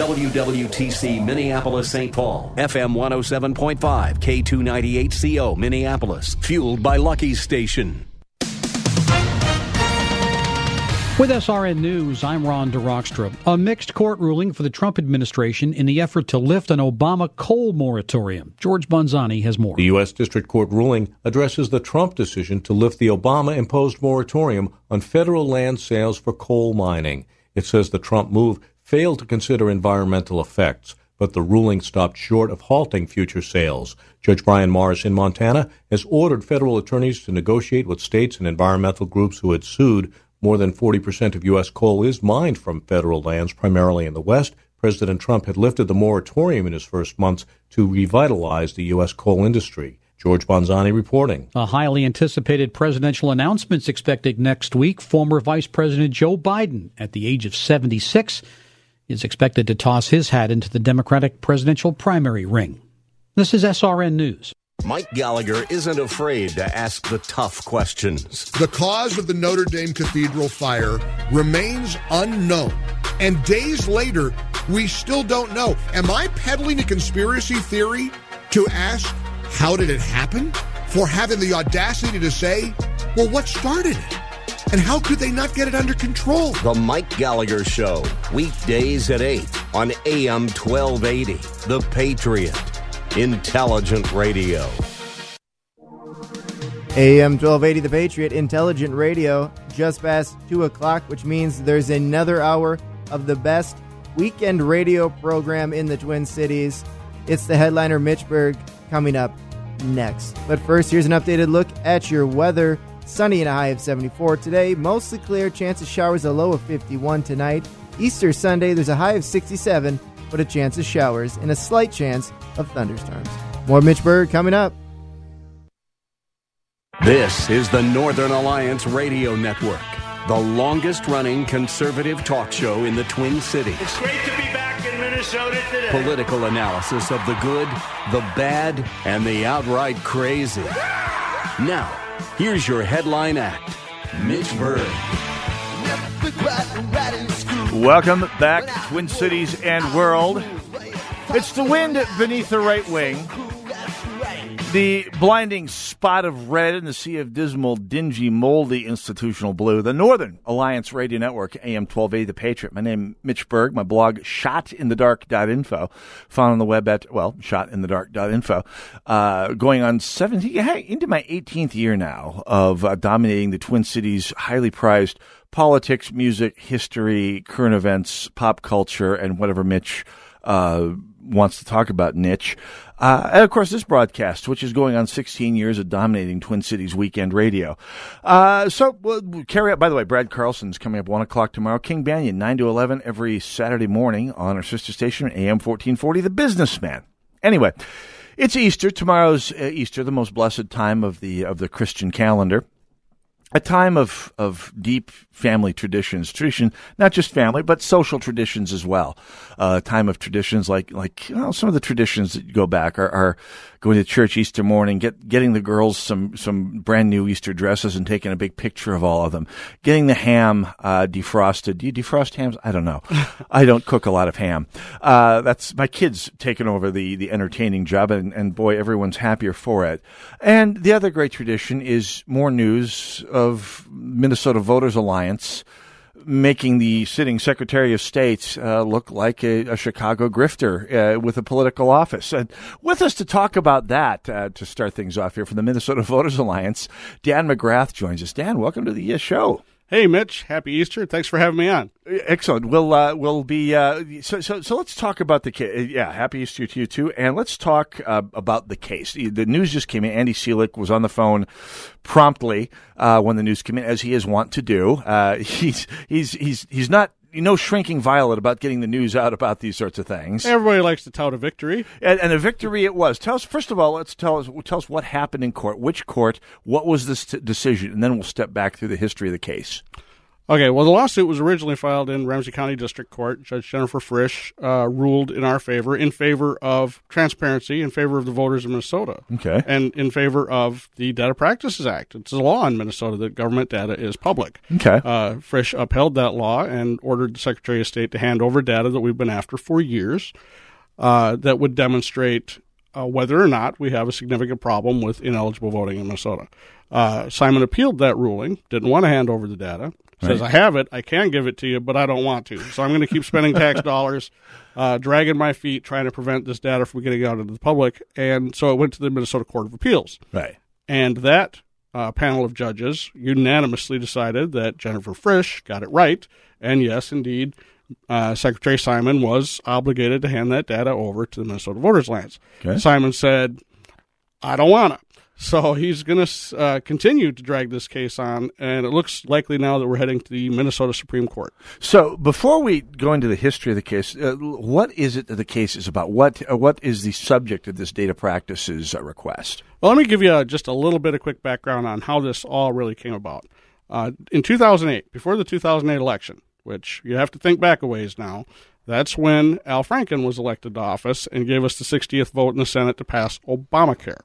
WWTC Minneapolis St. Paul, FM 107.5, K298CO Minneapolis, fueled by Lucky's Station. With SRN News, I'm Ron DeRockstra. A mixed court ruling for the Trump administration in the effort to lift an Obama coal moratorium. George Bonzani has more. The U.S. District Court ruling addresses the Trump decision to lift the Obama imposed moratorium on federal land sales for coal mining. It says the Trump move failed to consider environmental effects, but the ruling stopped short of halting future sales. Judge Brian Morris in Montana has ordered federal attorneys to negotiate with states and environmental groups who had sued more than 40% of U.S. coal is mined from federal lands, primarily in the West. President Trump had lifted the moratorium in his first months to revitalize the U.S. coal industry. George Bonzani reporting. A highly anticipated presidential announcement is expected next week. Former Vice President Joe Biden, at the age of 76, is expected to toss his hat into the Democratic presidential primary ring. This is SRN News. Mike Gallagher isn't afraid to ask the tough questions. The cause of the Notre Dame Cathedral fire remains unknown. And days later, we still don't know. Am I peddling a conspiracy theory to ask, how did it happen? For having the audacity to say, well, what started it? And how could they not get it under control? The Mike Gallagher Show, weekdays at 8 on AM 1280. The Patriot. Intelligent Radio. AM 1280 The Patriot, Intelligent Radio, just past 2 o'clock, which means there's another hour of the best weekend radio program in the Twin Cities. It's the headliner Mitch Berg coming up next. But first, here's an updated look at your weather. Sunny and a high of 74 today. Mostly clear. Chance of showers, a low of 51 tonight. Easter Sunday, there's a high of 67, but a chance of showers and a slight chance of thunderstorms. More Mitch Berg coming up. This is the Northern Alliance Radio Network, the longest running conservative talk show in the Twin Cities. It's great to be back in Minnesota today. Political analysis of the good, the bad, and the outright crazy. Now, here's your headline act Mitch Berg. Welcome back, Twin Cities and world. It's the wind beneath the right wing. The blinding spot of red in the sea of dismal, dingy, moldy institutional blue. The Northern Alliance Radio Network, AM 12A, The Patriot. My name Mitch Berg. My blog, shotinthedark.info. Found on the web at, well, shotinthedark.info. Uh, going on 17, hey, into my 18th year now of uh, dominating the Twin Cities highly prized politics, music, history, current events, pop culture, and whatever Mitch uh, wants to talk about niche. Uh, and of course, this broadcast, which is going on 16 years of dominating Twin Cities weekend radio. Uh, so, we'll carry out, by the way, Brad Carlson's coming up 1 o'clock tomorrow. King Banaian, 9 to 11 every Saturday morning on our sister station, AM 1440, The Businessman. Anyway, it's Easter. Tomorrow's uh, Easter, the most blessed time of the, of the Christian calendar a time of, of deep family traditions, tradition, not just family, but social traditions as well. Uh, a time of traditions like, like, you know, some of the traditions that go back are, are going to church Easter morning, get, getting the girls some, some brand new Easter dresses and taking a big picture of all of them, getting the ham, uh, defrosted. Do you defrost hams? I don't know. I don't cook a lot of ham. Uh, that's my kids taking over the, the entertaining job and, and boy, everyone's happier for it. And the other great tradition is more news of Minnesota Voters Alliance making the sitting Secretary of State uh, look like a, a Chicago grifter uh, with a political office. And with us to talk about that, uh, to start things off here from the Minnesota Voters Alliance, Dan McGrath joins us. Dan, welcome to the uh, show. Hey, Mitch. Happy Easter. Thanks for having me on. Excellent. We'll uh, we'll be uh, so so so. Let's talk about the case. Yeah, happy Easter to you too. And let's talk uh, about the case. The news just came in. Andy Cilek was on the phone promptly uh, when the news came in, as he is wont to do. Uh, he's he's he's he's not no shrinking violet about getting the news out about these sorts of things. Everybody likes to tout a victory, and, and a victory it was. Tell us first of all. Let's tell us tell us what happened in court. Which court? What was this t- decision? And then we'll step back through the history of the case. Okay, well, the lawsuit was originally filed in Ramsey County District Court. Judge Jennifer Frisch uh, ruled in our favor, in favor of transparency, in favor of the voters of Minnesota. Okay. And in favor of the Data Practices Act. It's a law in Minnesota that government data is public. Okay. Uh, Frisch upheld that law and ordered the Secretary of State to hand over data that we've been after for years uh, that would demonstrate uh, whether or not we have a significant problem with ineligible voting in Minnesota. Uh, Simon appealed that ruling, didn't want to hand over the data. Says, Right. I have it, I can give it to you, but I don't want to. So I'm going to keep spending tax dollars, uh, dragging my feet, trying to prevent this data from getting out into the public. And so it went to the Minnesota Court of Appeals. Right. And that uh, panel of judges unanimously decided that Jennifer Frisch got it right. And yes, indeed, uh, Secretary Simon was obligated to hand that data over to the Minnesota Voters Alliance. Okay. Simon said, I don't want to. So he's going to uh, continue to drag this case on, and it looks likely now that we're heading to the Minnesota Supreme Court. So before we go into the history of the case, uh, what is it that the case is about? What uh, what is the subject of this data practices uh, request? Well, let me give you uh, just a little bit of quick background on how this all really came about. Uh, in 2008, before the 2008 election, which you have to think back a ways now, that's when Al Franken was elected to office and gave us the 60th vote in the Senate to pass Obamacare.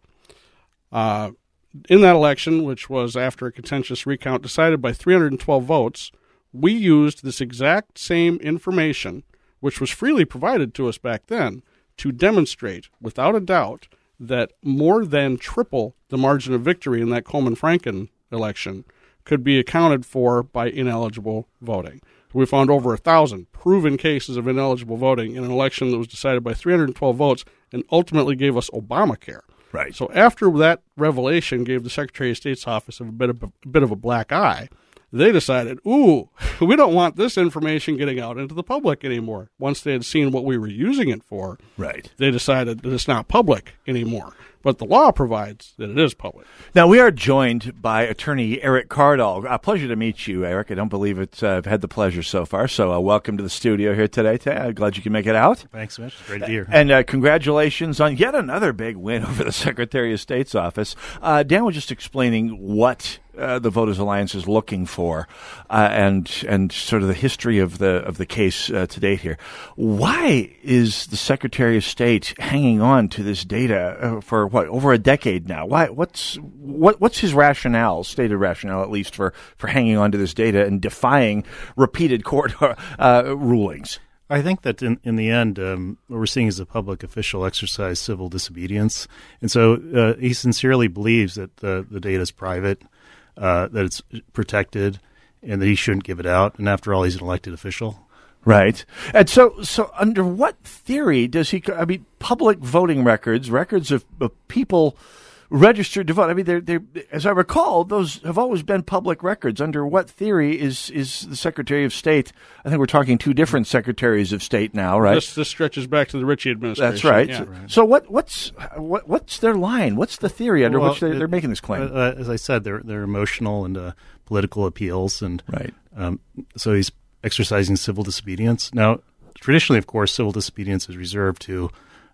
In that election, which was after a contentious recount decided by 312 votes, we used this exact same information, which was freely provided to us back then, to demonstrate without a doubt that more than triple the margin of victory in that Coleman Franken election could be accounted for by ineligible voting. We found over a thousand proven cases of ineligible voting in an election that was decided by 312 votes and ultimately gave us Obamacare. Right. So after that revelation gave the Secretary of State's office a bit of a bit of a black eye, they decided, ooh, we don't want this information getting out into the public anymore. Once they had seen what we were using it for, Right. they decided that it's not public anymore. But the law provides that it is public. Now we are joined by attorney Erick Kaardal. A pleasure to meet you, Eric. I don't believe it. Uh, I've had the pleasure so far. So uh, welcome to the studio here today. I'm glad you can make it out. Thanks, Mitch. It's great to be here. And uh, congratulations on yet another big win over the Secretary of State's office. Uh, Dan was just explaining what uh, the Voters Alliance is looking for, uh, and and sort of the history of the of the case uh, to date here. Why is the Secretary of State hanging on to this data uh, for what over a decade now? Why? What's what? What's his rationale, stated rationale at least, for for hanging on to this data and defying repeated court uh, rulings? I think that in, in the end, um, what we're seeing is a public official exercise civil disobedience. And so uh, he sincerely believes that the, the data is private, uh, that it's protected, and that he shouldn't give it out. And after all, he's an elected official. Right. And so, so under what theory does he? I mean, public voting records, records of, of people registered to vote. I mean, they're, they're, as I recall, those have always been public records. Under what theory is is the Secretary of State? I think we're talking two different secretaries of state now, right? This, this stretches back to the Ritchie administration. That's right. Yeah. So, so what what's what, what's their line? What's the theory under Well, which they're, it- they're making this claim? Uh, as I said, they're they're emotional and uh, political appeals, and right. Um, so he's exercising civil disobedience. Now, traditionally, of course, civil disobedience is reserved to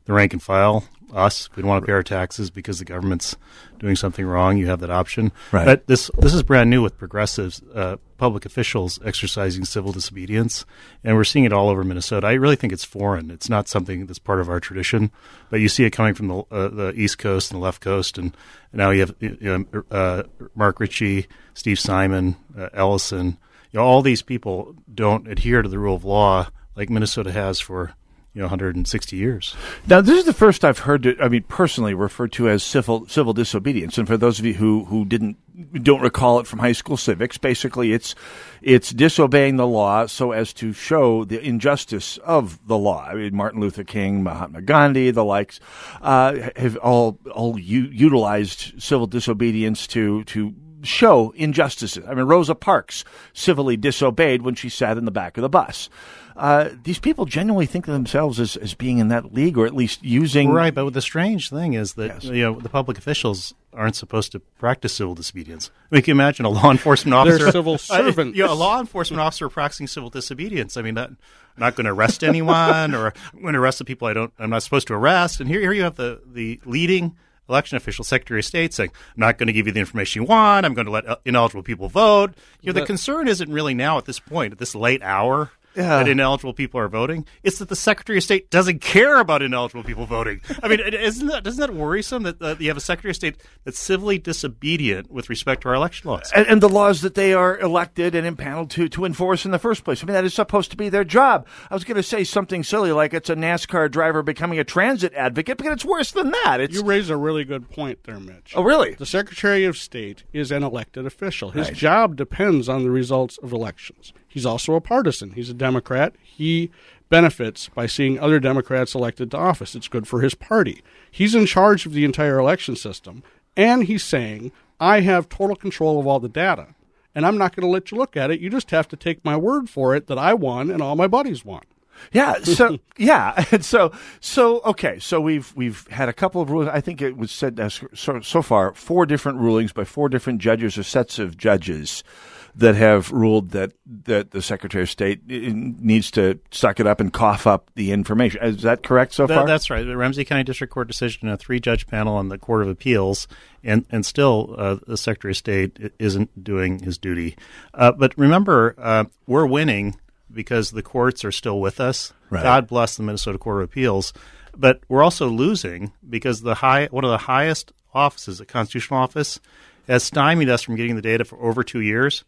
the rank and file, us. We don't want to pay our taxes because the government's doing something wrong. You have that option. Right. But this this is brand new with progressives, uh, public officials exercising civil disobedience, and we're seeing it all over Minnesota. I really think it's foreign. It's not something that's part of our tradition, but you see it coming from the uh, the East Coast and the left coast, and, and now you have you know, uh, Mark Ritchie, Steve Simon, uh, Ellison. You know, all these people don't adhere to the rule of law like Minnesota has for you know 160 years. Now, this is the first I've heard it. I mean, personally referred to as civil civil disobedience. And for those of you who who didn't don't recall it from high school civics, basically it's it's disobeying the law so as to show the injustice of the law. I mean, Martin Luther King, Mahatma Gandhi, the likes, uh, have all all u- utilized civil disobedience to to show injustices. I mean, Rosa Parks civilly disobeyed when she sat in the back of the bus. Uh, these people genuinely think of themselves as, as being in that league, or at least using right. But the strange thing is that yes. you know the public officials aren't supposed to practice civil disobedience. We can imagine a law enforcement officer, They're civil servants, uh, you know, a law enforcement officer practicing civil disobedience. I mean, that, I'm not going to arrest anyone, or I'm going to arrest the people I don't, I'm not supposed to arrest. And here, here you have the the leading election official, Secretary of State, saying, I'm not going to give you the information you want. I'm going to let ineligible people vote. You know, the concern isn't really now at this point, at this late hour, yeah. that ineligible people are voting. It's that the Secretary of State doesn't care about ineligible people voting. I mean, isn't that doesn't that worrisome that uh, you have a Secretary of State that's civilly disobedient with respect to our election laws and, and, the laws that they are elected and impaneled to to enforce in the first place? I mean, that is supposed to be their job. I was going to say something silly like it's a NASCAR driver becoming a transit advocate, but it's worse than that. It's, you raise a really good point there, Mitch. Oh, really? The Secretary of State is an elected official. His right. job depends on the results of elections. He's also a partisan. He's a Democrat. He benefits by seeing other Democrats elected to office. It's good for his party. He's in charge of the entire election system, and he's saying, I have total control of all the data, and I'm not going to let you look at it. You just have to take my word for it that I won and all my buddies won. Yeah. So yeah. And so so okay. So we've we've had a couple of rulings. I think it was said uh, so, so far four different rulings by four different judges or sets of judges that have ruled that that the Secretary of State needs to suck it up and cough up the information. Is that correct so far? that's right. The Ramsey County District Court decision, a three judge panel on the Court of Appeals, and and still uh, the Secretary of State isn't doing his duty. Uh, but remember, uh, we're winning because the courts are still with us. Right. God bless the Minnesota Court of Appeals. But we're also losing because the high one of the highest offices, the constitutional office, has stymied us from getting the data for over two years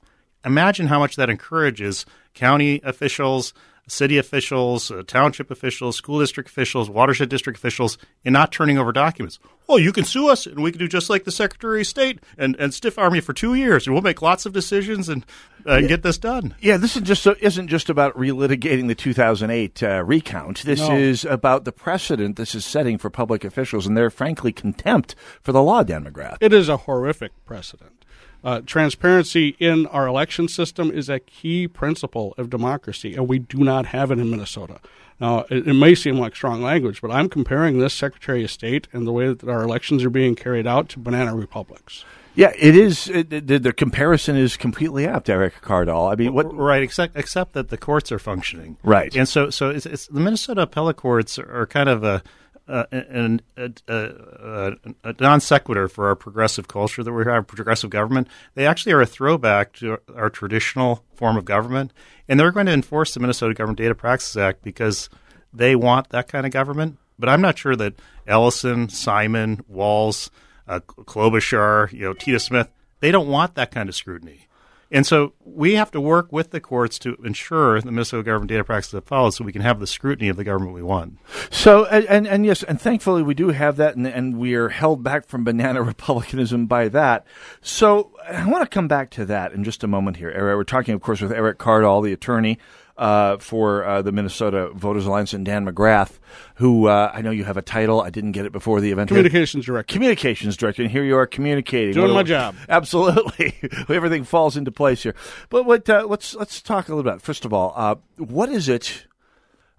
imagine how much that encourages county officials, city officials, uh, township officials, school district officials, watershed district officials in not turning over documents. Well, you can sue us, and we can do just like the Secretary of State and, and stiff arm you for two years, and we'll make lots of decisions and, uh, yeah. get this done. Yeah, this is just isn't just about relitigating the 2008 uh, recount. This no. is about the precedent this is setting for public officials and their frankly contempt for the law, Dan McGrath. It is a horrific precedent. Uh, transparency in our election system is a key principle of democracy, and we do not have it in Minnesota. Now, it, it, may seem like strong language, but I'm comparing this Secretary of State and the way that our elections are being carried out to banana republics. Yeah, it is. It, the, the, comparison is completely apt, Erick Kaardal. I mean, what? Right, except except that the courts are functioning. Right, and so so it's, it's the Minnesota appellate courts are kind of a uh, an, a, a, a, non sequitur for our progressive culture that we have, progressive government. They actually are a throwback to our traditional form of government, and they're going to enforce the Minnesota Government Data Practices Act because they want that kind of government. But I'm not sure that Ellison, Simon, Walz, uh, Klobuchar, you know, Tina Smith, they don't want that kind of scrutiny. And so we have to work with the courts to ensure the Minnesota government data practices follows so we can have the scrutiny of the government we want. So, and, and, yes, and thankfully we do have that, and, and we are held back from banana republicanism by that. So I want to come back to that in just a moment here. We're talking, of course, with Erick Kaardal, the attorney uh, for uh, the Minnesota Voters Alliance and Dan McGrath, who uh, I know you have a title. I didn't get it before the event. Communications director. Communications director, and here you are communicating. Doing my job. Absolutely, everything falls into place here. But what? Uh, let's let's talk a little bit. First of all, uh, what is it?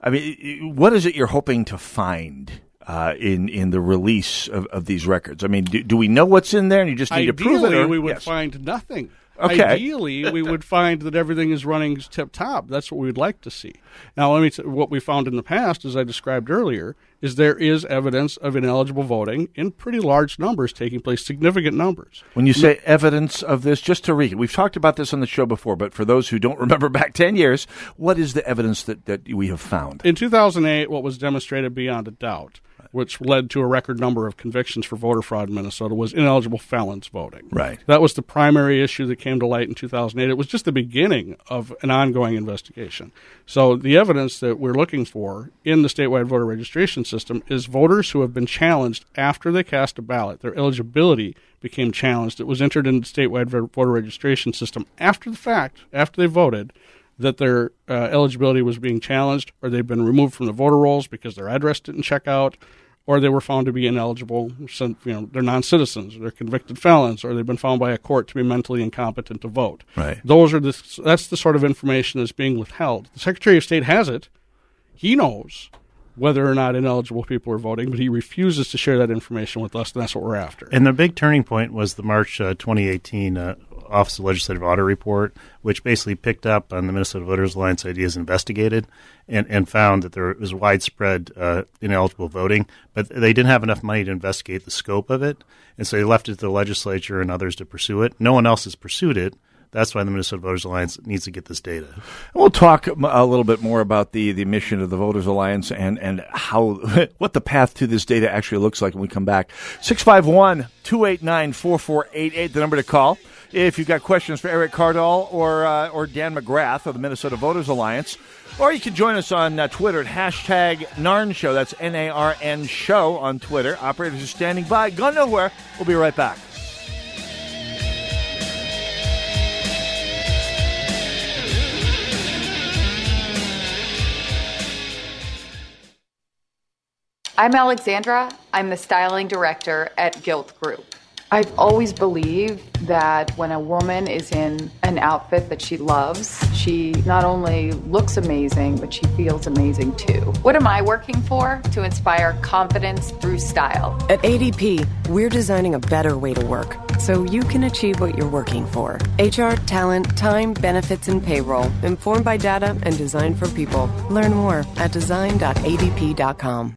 I mean, what is it you're hoping to find? Uh, in in the release of, of these records? I mean, do, do, we know what's in there, and you just need Ideally, to prove it? Or? we would yes. find nothing. Okay. Ideally, we would find that everything is running tip top. That's what we'd like to see. Now, let me. T- what we found in the past, as I described earlier, is there is evidence of ineligible voting in pretty large numbers taking place, significant numbers. When you say evidence of this, just to recap, we've talked about this on the show before, but for those who don't remember back ten years, what is the evidence that that we have found? In 2008, what was demonstrated beyond a doubt which led to a record number of convictions for voter fraud in Minnesota, was ineligible felons voting. Right. That was the primary issue that came to light in 2008. It was just the beginning of an ongoing investigation. So the evidence that we're looking for in the statewide voter registration system is voters who have been challenged after they cast a ballot. Their eligibility became challenged. It was entered in the statewide voter registration system after the fact, after they voted that their uh, eligibility was being challenged or they've been removed from the voter rolls because their address didn't check out or they were found to be ineligible. You know, they're non-citizens, they're convicted felons, or they've been found by a court to be mentally incompetent to vote. Right. Those are the that's the sort of information that's being withheld. The Secretary of State has it. He knows whether or not ineligible people are voting, but he refuses to share that information with us, and that's what we're after. And the big turning point was the March uh, 2018 uh, Office of Legislative Audit report, which basically picked up on the Minnesota Voters Alliance ideas investigated and, and found that there was widespread uh, ineligible voting, but they didn't have enough money to investigate the scope of it. And so they left it to the legislature and others to pursue it. No one else has pursued it. That's why the Minnesota Voters Alliance needs to get this data. We'll talk a little bit more about the, the mission of the Voters Alliance and, and how what the path to this data actually looks like when we come back. 651 289 4488, the number to call. If you've got questions for Erick Kaardal or, uh, or Dan McGrath of the Minnesota Voters Alliance, or you can join us on uh, Twitter at hashtag NARN Show. That's N A R N Show on Twitter. Operators are standing by. Go nowhere. We'll be right back. I'm Alexandra. I'm the styling director at Gilt Groupe. I've always believed that when a woman is in an outfit that she loves, she not only looks amazing, but she feels amazing too. What am I working for? To inspire confidence through style. At ADP, we're designing a better way to work so you can achieve what you're working for. HR, talent, time, benefits, and payroll, informed by data and designed for people. Learn more at design.adp.com.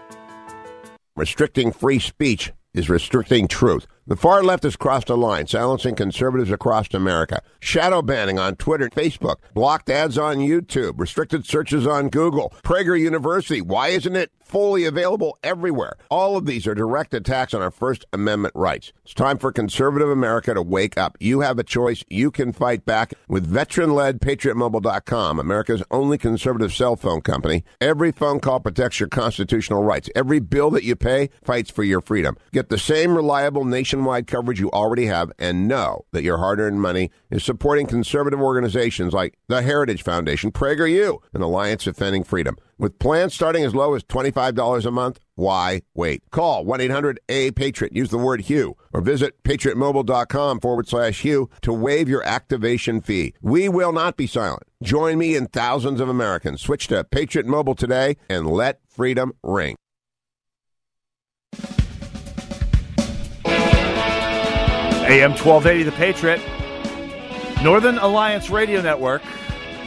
Restricting free speech is restricting truth. The far left has crossed a line, silencing conservatives across America. Shadow banning on Twitter, Facebook, blocked ads on YouTube, restricted searches on Google, Prager University. Why isn't it fully available everywhere? All of these are direct attacks on our First Amendment rights. It's time for conservative America to wake up. You have a choice. You can fight back with veteran-led PatriotMobile.com, America's only conservative cell phone company. Every phone call protects your constitutional rights. Every bill that you pay fights for your freedom. Get the same reliable nationwide coverage you already have and know that your hard-earned money is supporting conservative organizations like the Heritage Foundation, PragerU, and Alliance Defending Freedom. With plans starting as low as $25 a month, why wait? Call 1 800 A Patriot. Use the word Hugh or visit patriotmobile.com forward slash Hugh to waive your activation fee. We will not be silent. Join me and thousands of Americans. Switch to Patriot Mobile today and let freedom ring. AM 1280, The Patriot. Northern Alliance Radio Network.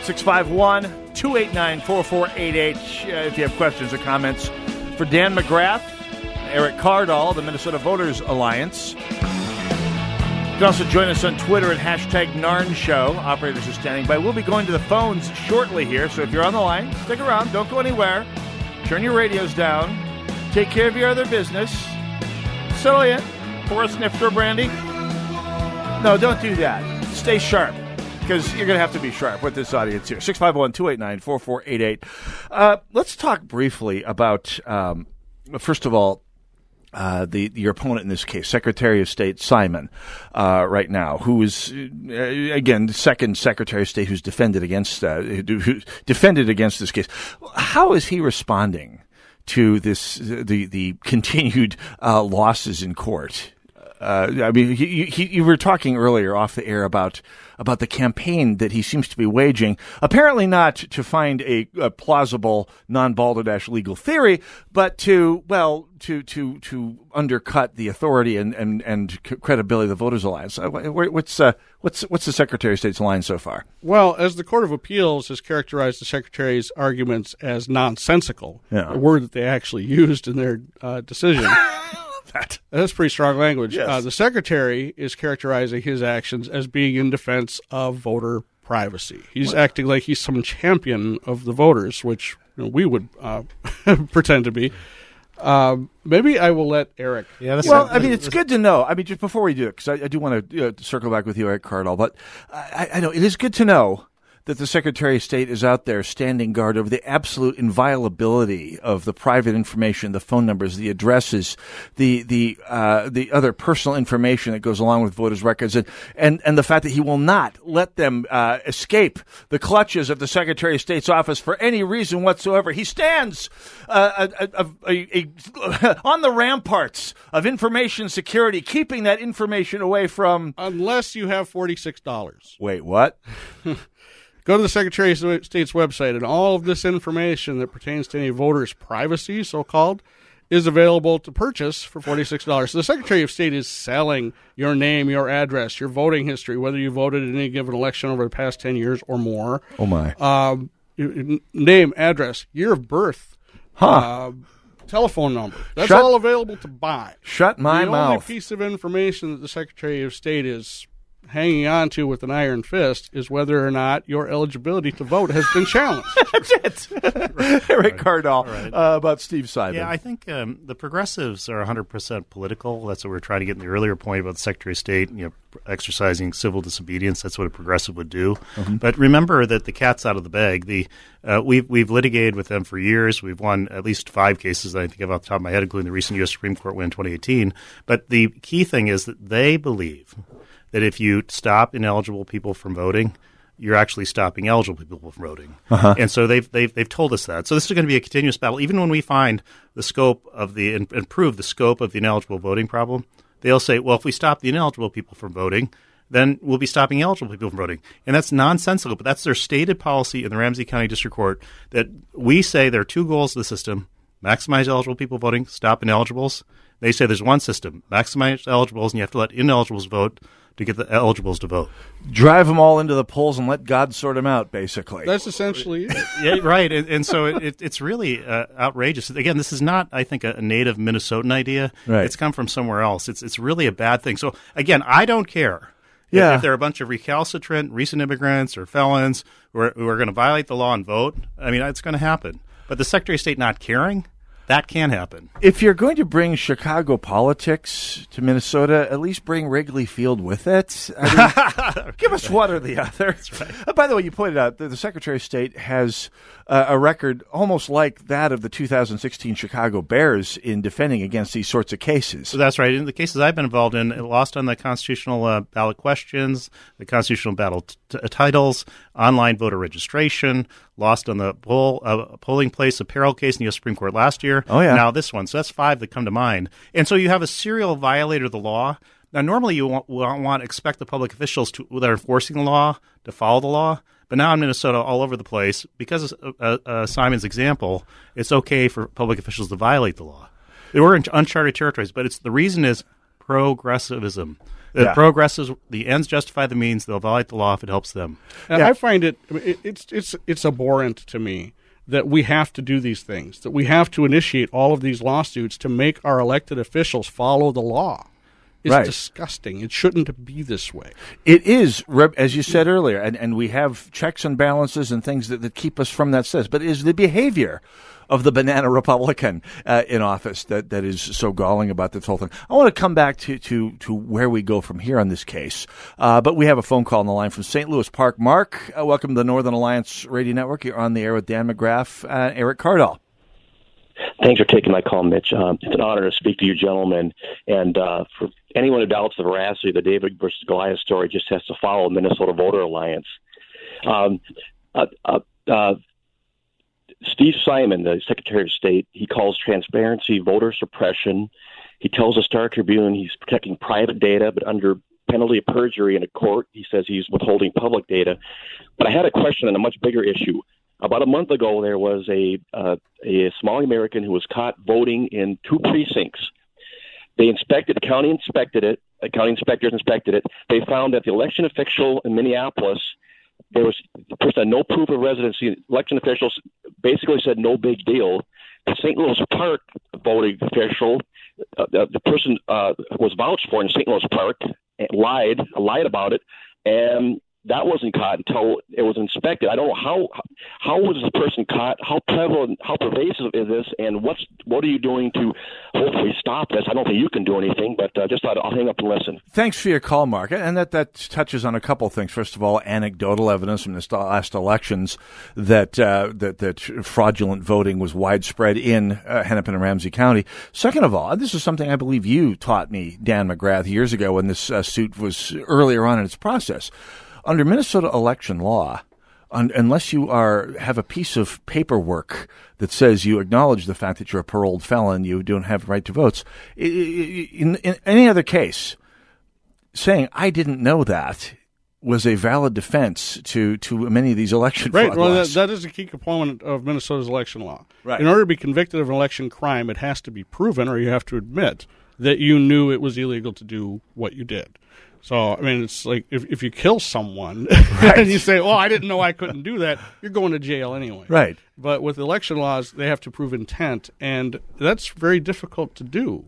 651 289 4488. Uh, if you have questions or comments for Dan McGrath, Erick Kaardal, the Minnesota Voters Alliance. You can also join us on Twitter at hashtag NARN Show. Operators are standing by. We'll be going to the phones shortly here, so if you're on the line, stick around. Don't go anywhere. Turn your radios down. Take care of your other business. Settle in. Pour a sniff for brandy. No, don't do that. Stay sharp because you're going to have to be sharp with this audience here. 651 289 4488. Uh, let's talk briefly about, um, first of all, uh, the your opponent in this case, Secretary of State Simon, uh, right now, who is uh, again the second Secretary of State who's defended against uh, who defended against this case. How is he responding to this the the continued uh, losses in court? Uh, I mean, he, he, you were talking earlier off the air about about the campaign that he seems to be waging. Apparently, not to find a, a plausible non-balderdash legal theory, but to well, to to to undercut the authority and and, and credibility of the Voters Alliance. Uh, what's uh, what's what's the Secretary of State's line so far? Well, as the Court of Appeals has characterized the Secretary's arguments as nonsensical, yeah. a word that they actually used in their uh, decision. that. That's pretty strong language. Yes. Uh, the secretary is characterizing his actions as being in defense of voter privacy. He's What? acting like he's some champion of the voters, which you know, we would uh, pretend to be. Um, maybe I will let Eric. Yeah, well, I mean, it's good to know. I mean, just before we do it, because I, I, do want to uh, circle back with you, Erick Kaardal, but I, I know it is good to know that the Secretary of State is out there standing guard over the absolute inviolability of the private information, the phone numbers, the addresses, the the uh, the other personal information that goes along with voters' records, and and, and the fact that he will not let them uh, escape the clutches of the Secretary of State's office for any reason whatsoever. He stands uh, a, a, a, on the ramparts of information security, keeping that information away from. Unless you have forty six dollars. Wait, what? Go to the Secretary of State's website, and all of this information that pertains to any voter's privacy, so called, is available to purchase for $46. So the Secretary of State is selling your name, your address, your voting history, whether you voted in any given election over the past 10 years or more. Oh, my. Um, name, address, year of birth. Huh. Uh, telephone number. That's Shut- all available to buy. Shut my the mouth. only piece of information that the Secretary of State is hanging on to with an iron fist is whether or not your eligibility to vote has been challenged. That's it. Erick Kaardal uh, about Steve Simon. Yeah, I think um, the progressives are 100% political. That's what we are trying to get in the earlier point about the Secretary of State, you know, exercising civil disobedience. That's what a progressive would do. Mhm. But remember that the cat's out of the bag. The uh, we've we've litigated with them for years. We've won at least five cases that I think of off the top of my head, including the recent U.S. Supreme Court win in 2018. But the key thing is that they believe that if you stop ineligible people from voting, you're actually stopping eligible people from voting. Uh-huh. And so they've, they've, they've told us that. So this is going to be a continuous battle. Even when we find the scope of the, and, and prove the scope of the ineligible voting problem, they'll say, well, if we stop the ineligible people from voting, then we'll be stopping eligible people from voting. And that's nonsensical, but that's their stated policy in the Ramsey County District Court that we say there are two goals of the system maximize eligible people voting, stop ineligibles. They say there's one system maximize eligibles, and you have to let ineligibles vote to get the eligibles to vote. Drive them all into the polls and let God sort them out, basically. That's essentially it. yeah, right. And, and so it, it, it's really uh, outrageous. Again, this is not, I think, a, a native Minnesotan idea. Right. It's come from somewhere else. It's it's really a bad thing. So again, I don't care. if- Yeah. If, there are a bunch of recalcitrant, recent immigrants or felons who are, who are going to violate the law and vote, I mean, it's going to happen. But the Secretary of State not caring, that can happen. If you're going to bring Chicago politics to Minnesota, at least bring Wrigley Field with it. I mean, give us one or the other. Uh, by the way, you pointed out that the Secretary of State has uh, a record almost like that of the 2016 Chicago Bears in defending against these sorts of cases. So that's right. In the cases I've been involved in, it lost on the constitutional uh, ballot questions, the constitutional battle t- titles, online voter registration, lost on the poll, uh, polling place apparel case in the U.S. Supreme Court last year. Oh, yeah. Now this one. So that's five that come to mind. And so you have a serial violator of the law. Now, normally you want, to expect the public officials to, that are enforcing the law to follow the law. But now in Minnesota, all over the place, because of uh, uh, Simon's example, it's okay for public officials to violate the law. They were in uncharted territories, but it's the reason is progressivism. The Yeah. progressives, the ends justify the means. They'll violate the law if it helps them. And I find it, it it's it's it's abhorrent to me that we have to do these things, that we have to initiate all of these lawsuits to make our elected officials follow the law. It's Right. disgusting. It shouldn't be this way. It is, as you said earlier, and, and we have checks and balances and things that, that keep us from that status. But it is the behavior of the banana Republican uh, in office that, that is so galling about this whole thing. I want to come back to, to, to where we go from here on this case. Uh, but we have a phone call on the line from St. Louis Park. Mark, uh, welcome to the Northern Alliance Radio Network. You're on the air with Dan McGrath, and Erick Kaardal. Thanks for taking my call, Mitch. Um, it's an honor to speak to you, gentlemen. And uh, for anyone who doubts the veracity of the David versus Goliath story, just has to follow Minnesota Voter Alliance. Um, uh, uh, uh, Steve Simon, the Secretary of State, he calls transparency voter suppression. He tells the Star Tribune he's protecting private data, but under penalty of perjury in a court, he says he's withholding public data. But I had a question on a much bigger issue. About a month ago, there was a uh, a Somali American who was caught voting in two precincts. They inspected, the county inspected it. The county inspectors inspected it. They found that the election official in Minneapolis, there was person had no proof of residency. Election officials basically said no big deal. The St. Louis Park voting official, uh, the, the person uh, was vouched for in St. Louis Park, lied lied about it, and that wasn't caught until it was inspected. I don't know how how was the person caught? How prevalent, how pervasive is this? And what's what are you doing to hopefully stop this? I don't think you can do anything, but uh, just thought I'll hang up and listen. Thanks for your call, Mark. And that that touches on a couple things. First of all, anecdotal evidence from the last elections that uh, that that fraudulent voting was widespread in uh, Hennepin and Ramsey County. Second of all, this is something I believe you taught me, Dan McGrath, years ago when this uh, suit was earlier on in its process under Minnesota election law, un- unless you are have a piece of paperwork that says you acknowledge the fact that you're a paroled felon, you don't have right to votes. In, in any other case, saying I didn't know that was a valid defense to, to many of these election right. well, that is a key component of Minnesota's election law. Right. In order to be convicted of an election crime, it has to be proven, or you have to admit that you knew it was illegal to do what you did. So I mean, it's like if if you kill someone Right. and you say, "Well, I didn't know I couldn't do that," you're going to jail anyway. Right. But with election laws, they have to prove intent, and that's very difficult to do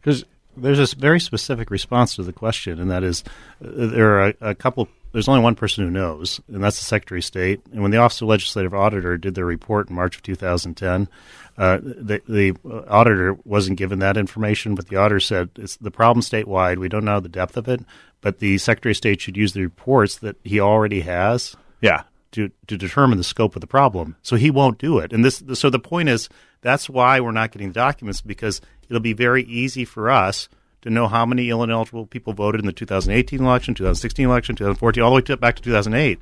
because There's a very specific response to the question, and that is uh, there are a, a couple. There's only one person who knows, and that's the Secretary of State. And when the Office of Legislative Auditor did their report in March of 2010, uh, the, the auditor wasn't given that information, but the auditor said it's the problem statewide. We don't know the depth of it, but the Secretary of State should use the reports that he already has. Yeah. To, to determine the scope of the problem, so he won't do it. And this, so the point is, that's why we're not getting the documents because it'll be very easy for us to know how many ineligible people voted in the 2018 election, 2016 election, 2014, all the way to, back to 2008,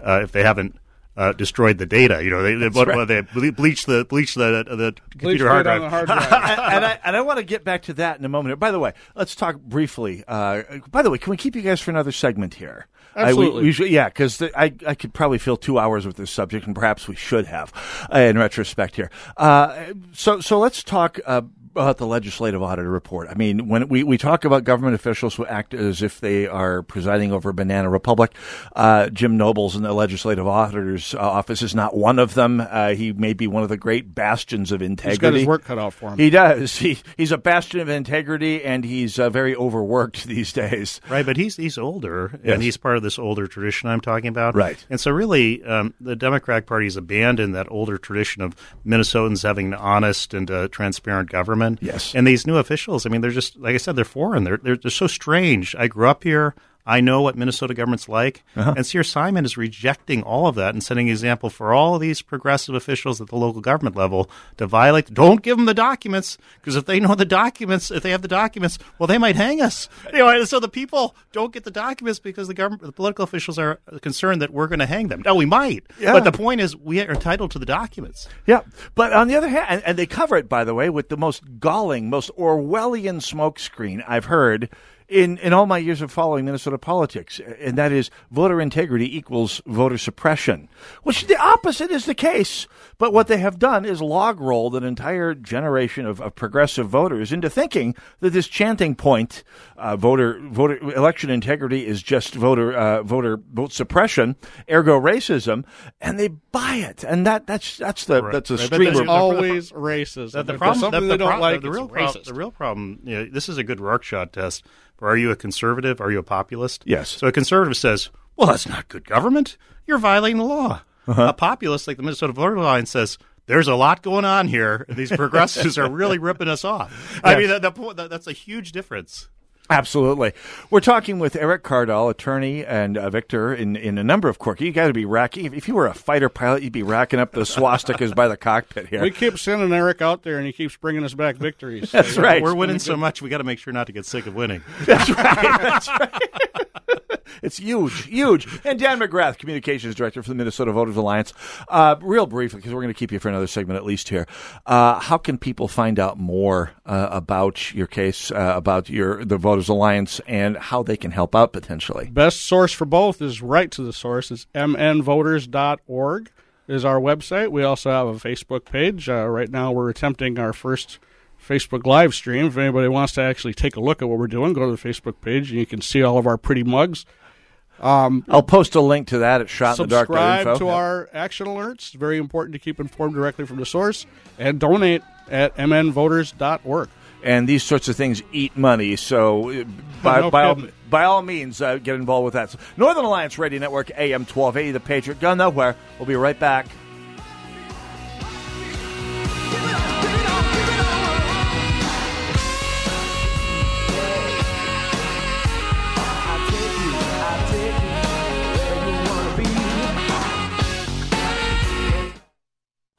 uh, if they haven't uh, destroyed the data. You know, they they, That's what, right. what, they ble- bleach the bleached the the computer hard drive. and I and I want to get back to that in a moment. By the way, let's talk briefly. Uh, by the way, can we keep you guys for another segment here? I- we- Absolutely. we should- yeah, because I I could probably fill two hours with this subject, and perhaps we should have, uh, in retrospect here. Uh, so so let's talk. About the legislative auditor report. I mean, when we, we talk about government officials who act as if they are presiding over a banana republic, uh, Jim Nobles in the legislative auditor's uh, office is not one of them. Uh, he may be one of the great bastions of integrity. he's got his work cut out for him. He does. He he's a bastion of integrity, and he's uh, very overworked these days. Right, but he's he's older, Yes. and he's part of this older tradition I'm talking about. Right. and so really, um, the Democratic Party has abandoned that older tradition of Minnesotans having an honest and uh, transparent government. Yes. and these new officials, I mean, they're just like I said, they're foreign. They're they're, they're so strange. I grew up here. I know what Minnesota government's like, Uh-huh. and Sear Simon is rejecting all of that and setting an example for all of these progressive officials at the local government level to violate. Don't give them the documents because if they know the documents, if they have the documents, well, they might hang us. Anyway, so the people don't get the documents because the government, the political officials are concerned that we're going to hang them. No, we might, Yeah. but the point is we are entitled to the documents. Yeah, but on the other hand, and, and they cover it, by the way, with the most galling, most Orwellian smokescreen I've heard in, in all my years of following Minnesota politics, and that is voter integrity equals voter suppression, which the opposite is the case. But what they have done is log rolled an entire generation of, of progressive voters into thinking that this chanting point, uh, voter voter election integrity, is just voter uh, voter vote suppression, ergo racism, and they buy it, and that that's that's the that's a Right, but stream the- of the- always racism. The, the problem, there's something the, they don't pro- like, the real prob- racist. the real problem. You know, this is a good Rorschach test. For are you a conservative? Are you a populist? Yes. So a conservative says, "Well, that's not good government. You're violating the law." Uh-huh. A populist, like the Minnesota voter line, says. There's a lot going on here. These progressives are really ripping us off. I mean, that, that, point- that, that's a huge difference. Absolutely. We're talking with Erick Kaardal, attorney and uh, victor in, in a number of court. You got to be racking. If, if you were a fighter pilot, you'd be racking up the swastikas by the cockpit here. We keep sending Eric out there, and he keeps bringing us back victories. That's right. We're winning so much, we got to make sure not to get sick of winning. That's right. That's right. it's huge, huge. And Dan McGrath, communications director for the Minnesota Voters Alliance. Uh, real briefly, because we're going to keep you for another segment at least here. Uh, how can people find out more uh, about your case, uh, about your the Voters Alliance, and how they can help out potentially? Best source for both is right to the source. It's mnvoters.org is our website. We also have a Facebook page. Uh, right now, we're attempting our first Facebook live stream. If anybody wants to actually take a look at what we're doing, go to the Facebook page and you can see all of our pretty mugs. Um, I'll post a link to that at Shot in the Dark. Subscribe to our action alerts. It's very important to keep informed directly from the source and donate at mnvoters.org. and these sorts of things eat money. So, uh, by, No by, all, by all means, uh, get involved with that. So, Northern Alliance Radio Network, AM 1280, The Patriot. Go nowhere. We'll be right back.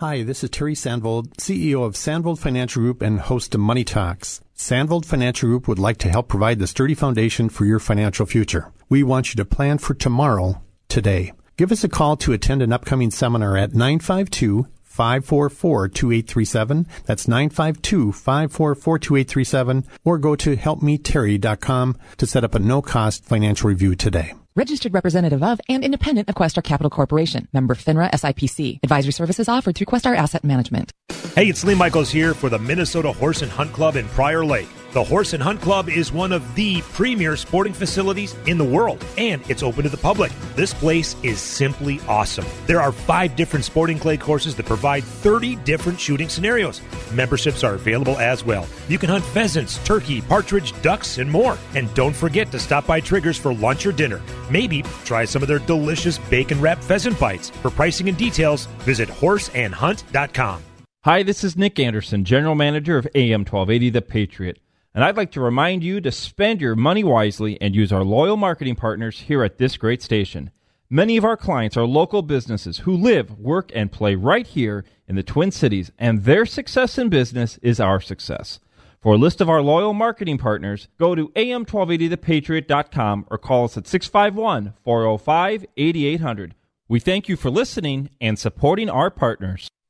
Hi, this is Terry Sandvold, CEO of Sandvold Financial Group and host of Money Talks. Sandvold Financial Group would like to help provide the sturdy foundation for your financial future. We want you to plan for tomorrow, today. Give us a call to attend an upcoming seminar at 952 544 2837. That's 952 544 2837. Or go to helpmeterry.com to set up a no cost financial review today. Registered representative of and independent of Questar Capital Corporation. Member FINRA SIPC. Advisory services offered through Questar Asset Management. Hey, it's Lee Michaels here for the Minnesota Horse and Hunt Club in Prior Lake. The Horse and Hunt Club is one of the premier sporting facilities in the world, and it's open to the public. This place is simply awesome. There are five different sporting clay courses that provide 30 different shooting scenarios. Memberships are available as well. You can hunt pheasants, turkey, partridge, ducks, and more. And don't forget to stop by Triggers for lunch or dinner. Maybe try some of their delicious bacon wrapped pheasant bites. For pricing and details, visit horseandhunt.com. Hi, this is Nick Anderson, General Manager of AM 1280 The Patriot. And I'd like to remind you to spend your money wisely and use our loyal marketing partners here at this great station. Many of our clients are local businesses who live, work, and play right here in the Twin Cities, and their success in business is our success. For a list of our loyal marketing partners, go to am1280thepatriot.com or call us at 651 405 8800. We thank you for listening and supporting our partners.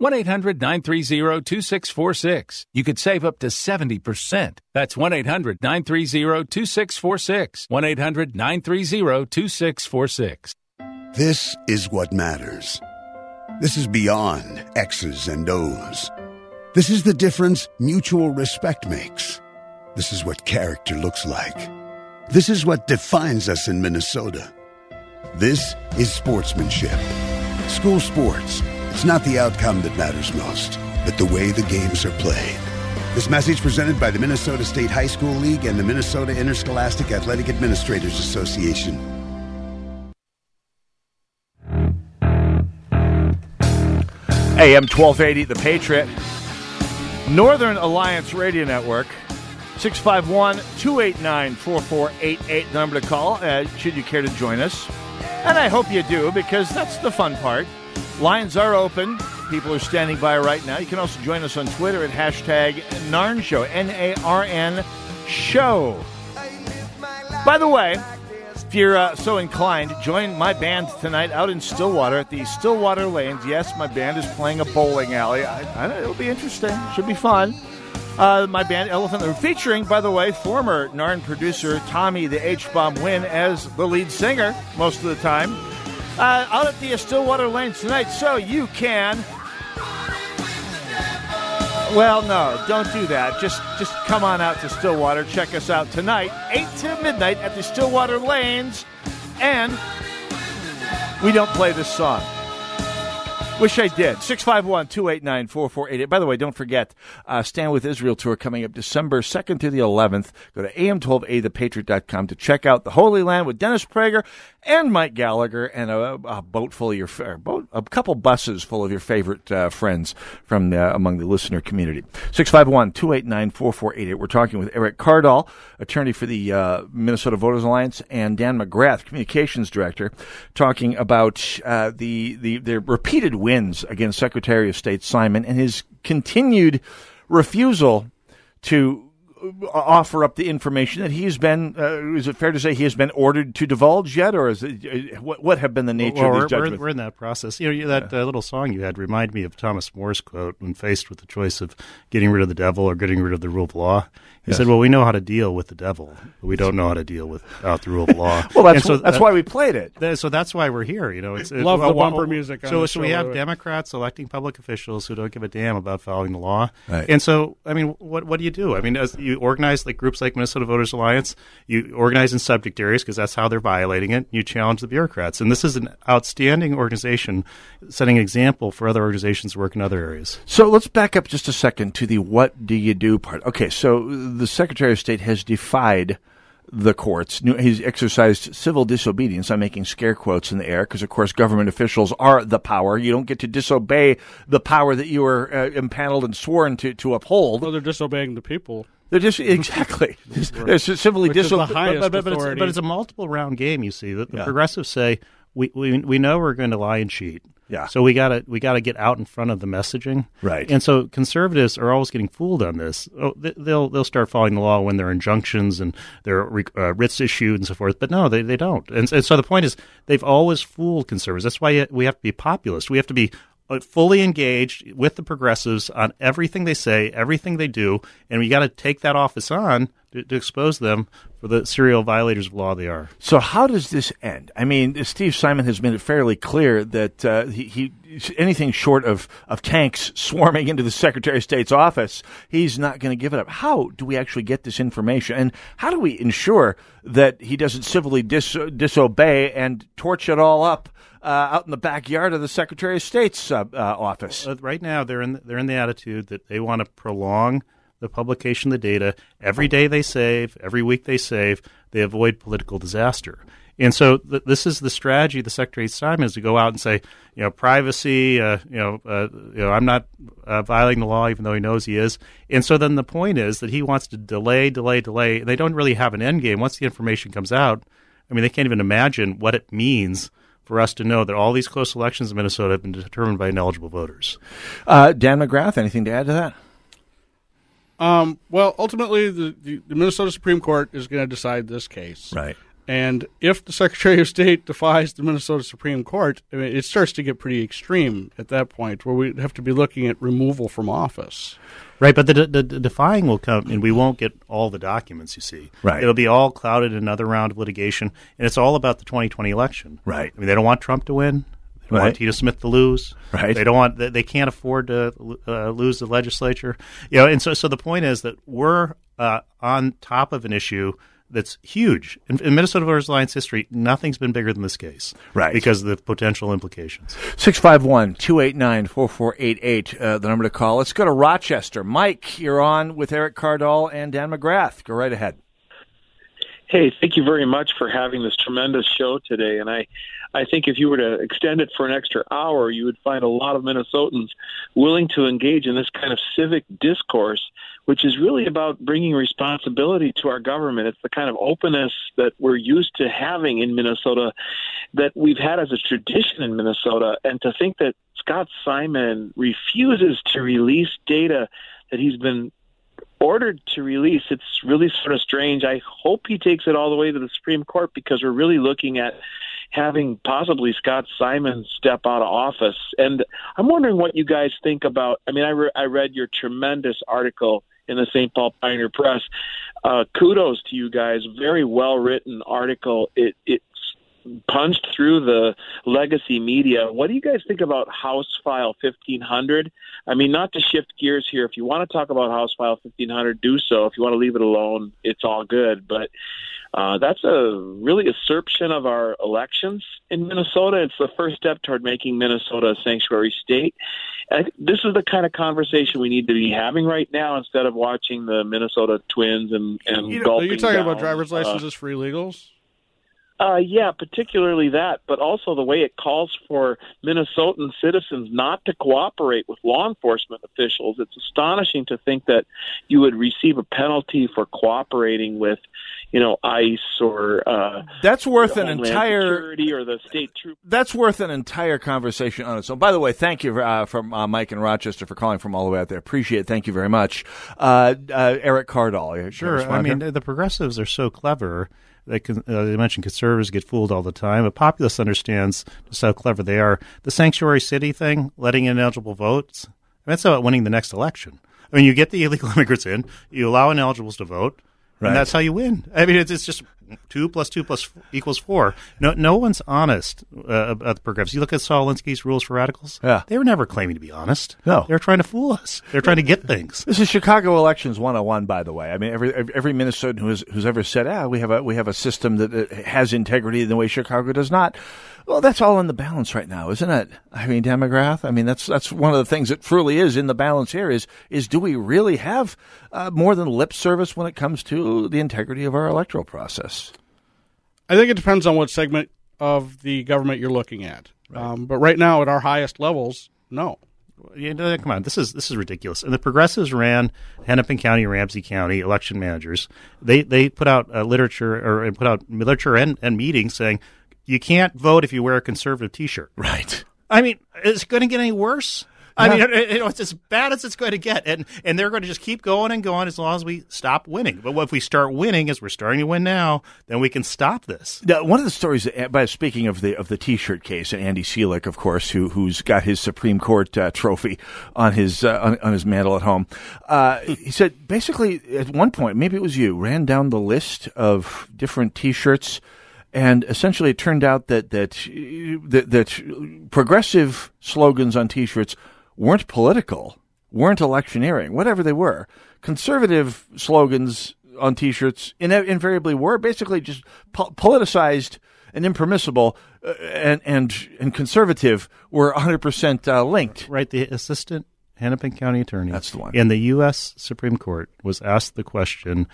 1 800 930 2646. You could save up to 70%. That's 1 800 930 2646. 1 800 930 2646. This is what matters. This is beyond X's and O's. This is the difference mutual respect makes. This is what character looks like. This is what defines us in Minnesota. This is sportsmanship. School sports. It's not the outcome that matters most, but the way the games are played. This message presented by the Minnesota State High School League and the Minnesota Interscholastic Athletic Administrators Association. AM 1280, The Patriot. Northern Alliance Radio Network. 651 289 4488, the number to call, uh, should you care to join us. And I hope you do, because that's the fun part. Lines are open. People are standing by right now. You can also join us on Twitter at hashtag NARN Show, N A R N Show. By the way, if you're uh, so inclined, join my band tonight out in Stillwater at the Stillwater Lanes. Yes, my band is playing a bowling alley. I, I, it'll be interesting. Should be fun. Uh, my band Elephant, featuring, by the way, former Narn producer Tommy the H Bomb Win as the lead singer most of the time. Uh, out at the Stillwater Lanes tonight, so you can. Well, no, don't do that. Just just come on out to Stillwater. Check us out tonight, eight to midnight at the Stillwater Lanes, and we don't play this song. Wish I did. 651 289 4488. By the way, don't forget, uh, Stand With Israel tour coming up December 2nd through the 11th. Go to am12athepatriot.com to check out the Holy Land with Dennis Prager and Mike Gallagher and a, a boat full of your, boat, a couple buses full of your favorite uh, friends from uh, among the listener community. 651 289 4488. We're talking with Erick Kaardal, attorney for the uh, Minnesota Voters Alliance, and Dan McGrath, communications director, talking about uh, the, the, the repeated wins against Secretary of State Simon and his continued refusal to offer up the information that he's been. Uh, is it fair to say he has been ordered to divulge yet, or is it, uh, what, what have been the nature well, of these we're, judgments? We're in that process. You know, that uh, little song you had reminded me of Thomas More's quote when faced with the choice of getting rid of the devil or getting rid of the rule of law. He Yes. said, "Well, we know how to deal with the devil, but we don't know how to deal without the rule of law." Well, that's so that's that- why we played it. that- so that's why we're here. You know, it's it- Love the well, well, bumper music on So, so we have by the way. Democrats electing public officials who don't give a damn about following the law. Right. And so, I mean, what what do you do? I mean, as you organize like groups like Minnesota Voters Alliance, you organize in subject areas because that's how they're violating it. You challenge the bureaucrats, and this is an outstanding organization, setting an example for other organizations to work in other areas. So let's back up just a second to the what do you do part. Okay, so the Secretary of State has defied the courts. Nu- He's exercised civil disobedience. I'm making scare quotes in the air because, of course, government officials are the power. You don't get to disobey the power that you were uh, impaneled and sworn to, to uphold. Well, they're disobeying the people. They're just exactly. They're civilly Which is the disobeying. but, but, but, it's, but it's a multiple round game. You see, the, the Yeah. progressives say we, we we know we're going to lie and cheat. Yeah. So we gotta we gotta get out in front of the messaging. Right. And so conservatives are always getting fooled on this. Oh, th- they'll they'll start following the law when there are injunctions and there are uh, writs issued and so forth. But no, they they don't. And, and so the point is they've always fooled conservatives. That's why we have to be populist. We have to be Uh, fully engaged with the progressives on everything they say, everything they do, and we got to take that office on to, to expose them for the serial violators of law they are. So how does this end? I mean, Steve Simon has made it fairly clear that uh, he, he anything short of, of tanks swarming into the Secretary of State's office, he's not going to give it up. How do we actually get this information, and how do we ensure that he doesn't civilly dis- disobey and torch it all up uh, out in the backyard of the Secretary of State's uh, uh, office? Uh, right now, they're in they're in the attitude that they want to prolong the publication of the data. Every day they save, every week they save, they avoid political disaster. And so th- this is the strategy the Secretary of Simon is to go out and say, you know, privacy, uh, you know, uh, you know, I'm not uh, violating the law, even though he knows he is. And so then the point is that he wants to delay, delay, delay. They don't really have an end game. Once the information comes out, I mean, they can't even imagine what it means for us to know that all these close elections in Minnesota have been determined by ineligible voters. Uh, Dan McGrath, anything to add to that? Um, well, ultimately, the, the, the Minnesota Supreme Court is going to decide this case. Right. And if the Secretary of State defies the Minnesota Supreme Court, I mean, it starts to get pretty extreme at that point, where we have to be looking at removal from office. Right, but the, the, the defying will come, and we won't get all the documents. You see, Right. It'll be all clouded in another round of litigation, and it's all about the 2020 election. Right. I mean, they don't want Trump to win. They Right. want Tina Smith to lose. Right. They don't want. They, they can't afford to uh, lose the legislature. You know, and so so the point is that we're uh, on top of an issue that's huge in, in Minnesota Voters Alliance history. Nothing's been bigger than this case, Right. Because of the potential implications. 651 289 4488, uh, the number to call. Let's go to Rochester. Mike, you're on with Erick Kaardal and Dan McGrath. Go right ahead. Hey, thank you very much for having this tremendous show today. And I, I think if you were to extend it for an extra hour, you would find a lot of Minnesotans willing to engage in this kind of civic discourse, which is really about bringing responsibility to our government. It's the kind of openness that we're used to having in Minnesota, that we've had as a tradition in Minnesota. And to think that Scott Simon refuses to release data that he's been ordered to release. It's really sort of strange. I hope he takes it all the way to the Supreme Court because we're really looking at having possibly Scott Simon step out of office. And I'm wondering what you guys think about. I mean, I, re- I read your tremendous article in the St. Paul Pioneer Press. Uh, kudos to you guys. Very well written article. It it punched through the legacy media. What do you guys think about House File 1500? I mean, not to shift gears here. If you want to talk about House File 1500, do so. If you want to leave it alone, it's all good. But uh, that's a really usurpation of our elections in Minnesota. It's the first step toward making Minnesota a sanctuary state. And this is the kind of conversation we need to be having right now instead of watching the Minnesota Twins and and You know, are you talking down, about driver's uh, licenses for illegals? Uh, yeah, particularly that, but also the way it calls for Minnesotan citizens not to cooperate with law enforcement officials. It's astonishing to think that you would receive a penalty for cooperating with, you know, ICE or uh, That's worth an entire Security or the state troop. That's worth an entire conversation on its own. By the way, thank you uh, from uh, Mike in Rochester for calling from all the way out there. Appreciate it. Thank you very much. Uh, uh, Erick Kaardal. Sure. I mean, here? the progressives are so clever. They, can, uh, they mentioned conservatives get fooled all the time. A populace understands just how clever they are. The sanctuary city thing, letting in eligible votes, I mean, that's how about winning the next election. I mean, you get the illegal immigrants in, you allow ineligibles to vote, Right. and that's how you win. I mean, it's, it's just two plus two plus f- equals four. No, no one's honest uh, about the progressives. You look at Saul Alinsky's rules for radicals. Yeah. they were never claiming to be honest. No. they're trying to fool us. They're trying to get things. This is Chicago elections 101, by the way. I mean, every every Minnesotan who has who's ever said, "Ah, we have a we have a system that has integrity in the way Chicago does not." Well, that's all in the balance right now, isn't it? I mean, demograph. I mean, that's that's one of the things that truly is in the balance here. Is is do we really have uh, more than lip service when it comes to the integrity of our electoral process? I think it depends on what segment of the government you're looking at. Um, but right now, at our highest levels, no. You know, come on, this is this is ridiculous. And the progressives ran Hennepin County, Ramsey County election managers. They they put out uh, literature or and put out literature and, and meetings saying you can't vote if you wear a conservative T-shirt. Right. I mean, is it going to get any worse? I mean, it- it- it's as bad as it's going to get, and and they're going to just keep going and going as long as we stop winning. But if we start winning, as we're starting to win now, then we can stop this. Now, one of the stories, by speaking of the of the T-shirt case, and Andy Cilek, of course, who who's got his Supreme Court uh, trophy on his uh, on, on his mantle at home, uh, he said basically at one point, maybe it was you, ran down the list of different T-shirts, and essentially it turned out that that that, that progressive slogans on T-shirts weren't political, weren't electioneering, whatever they were. Conservative slogans on T-shirts in- invariably were basically just po- politicized and impermissible, uh, and and and conservative were 100 percent uh, linked. Right, the assistant Hennepin County attorney. That's the one. In the U.S. Supreme Court was asked the question: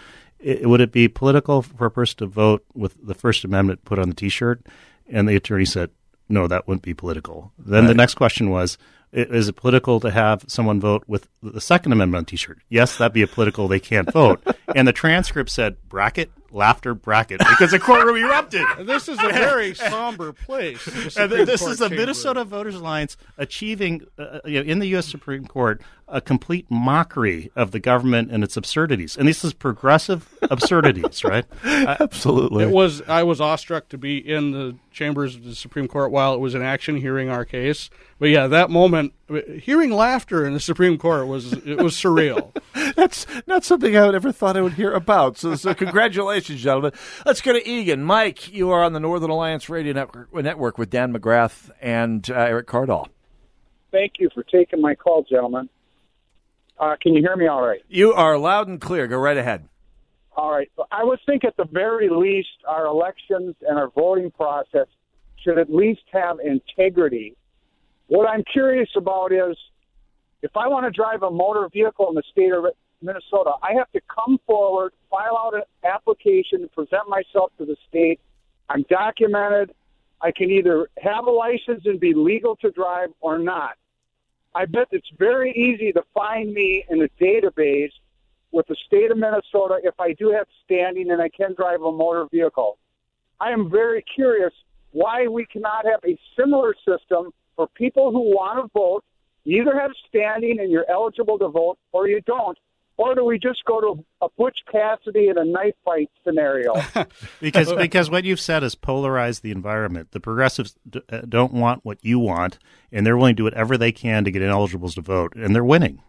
i- Would it be political for a person to vote with the First Amendment put on the T-shirt? And the attorney said, "No, that wouldn't be political." Then the next question was. Is it political to have someone vote with the Second Amendment on T-shirt? Yes, that'd be a political. They can't vote. and the transcript said bracket laughter bracket because the courtroom erupted. This is a very somber place. the And this Court is the chamber. Minnesota Voters Alliance achieving, uh, you know, in the U.S. Supreme Court, a complete mockery of the government and its absurdities. And this is progressive absurdities, right? Absolutely. It was. I was awestruck to be in the chambers of the Supreme Court while it was in action, hearing our case. But yeah, that moment, hearing laughter in the Supreme Court was it was surreal. That's not something I would ever thought I would hear about. So, so congratulations, gentlemen. Let's go to Eagan. Mike, you are on the Northern Alliance Radio Network, network with Dan McGrath and uh, Erick Kaardal. Thank you for taking my call, gentlemen. Uh, can you hear me all right? You are loud and clear. Go right ahead. All right. I would think at the very least, our elections and our voting process should at least have integrity. What I'm curious about is if I want to drive a motor vehicle in the state of Minnesota, I have to come forward, file out an application, present myself to the state. I'm documented. I can either have a license and be legal to drive or not. I bet it's very easy to find me in a database with the state of Minnesota if I do have standing and I can drive a motor vehicle. I am very curious why we cannot have a similar system for people who want to vote. You either have standing and you're eligible to vote or you don't. Or do we just go to a Butch Cassidy in a knife fight scenario? because because what you've said is polarize the environment. The progressives d- uh, don't want what you want, and they're willing to do whatever they can to get ineligibles to vote, and they're winning.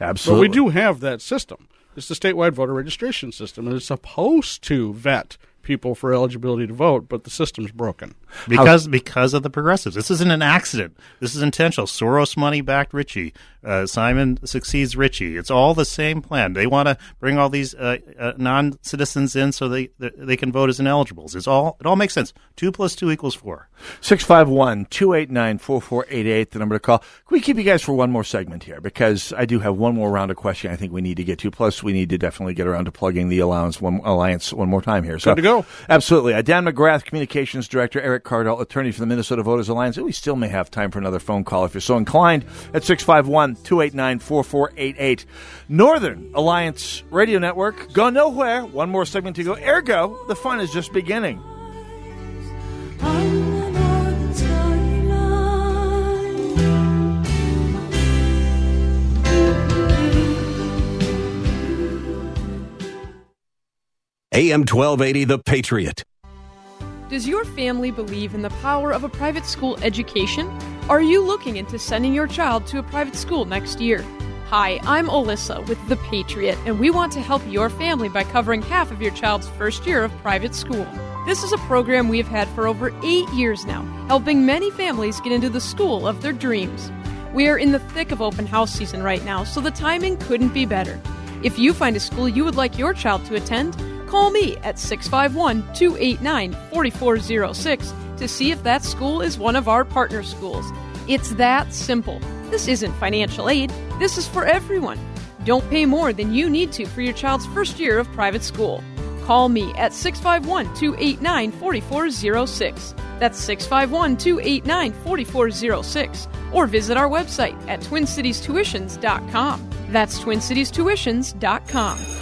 Absolutely, but we do have that system. It's the statewide voter registration system, and it's supposed to vet people for eligibility to vote, but the system's broken. Because because of the progressives. This isn't an accident. This is intentional. Soros money backed Ritchie. Uh, Simon succeeds Ritchie. It's all the same plan. They want to bring all these uh, uh, non citizens in so they they can vote as ineligibles. It's all it all makes sense. Two plus two equals four. 651 289 4488, the number to call. Can we keep you guys for one more segment here? Because I do have one more round of question. I think we need to get to. Plus, we need to definitely get around to plugging the Alliance one, Alliance one more time here. So, Good to go. Absolutely. Uh, Dan McGrath, Communications Director, Erick Kaardal, attorney for the Minnesota Voters Alliance. We still may have time for another phone call if you're so inclined at 651 289 4488. Northern Alliance Radio Network. Go nowhere. One more segment to go. Ergo, the fun is just beginning. AM 1280 The Patriot. Does your family believe in the power of a private school education? Are you looking into sending your child to a private school next year? Hi, I'm Alyssa with The Patriot, and we want to help your family by covering half of your child's first year of private school. This is a program we have had for over eight years now, helping many families get into the school of their dreams. We are in the thick of open house season right now, so the timing couldn't be better. If you find a school you would like your child to attend, call me at 651 289 4406 to see if that school is one of our partner schools. It's that simple. This isn't financial aid, this is for everyone. Don't pay more than you need to for your child's first year of private school. Call me at 651 289 4406. That's 651 289 4406. Or visit our website at twincitiestuitions.com. That's twincitiestuitions.com.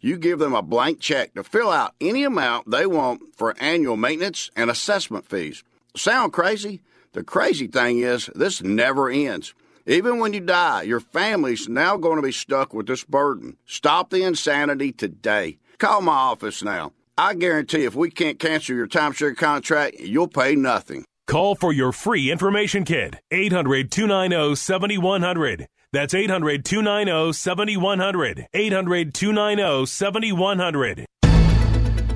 you give them a blank check to fill out any amount they want for annual maintenance and assessment fees. Sound crazy? The crazy thing is, this never ends. Even when you die, your family's now going to be stuck with this burden. Stop the insanity today. Call my office now. I guarantee if we can't cancel your timeshare contract, you'll pay nothing. Call for your free information kit. 800 290 7100. That's 800 290 7100. 800 290 7100.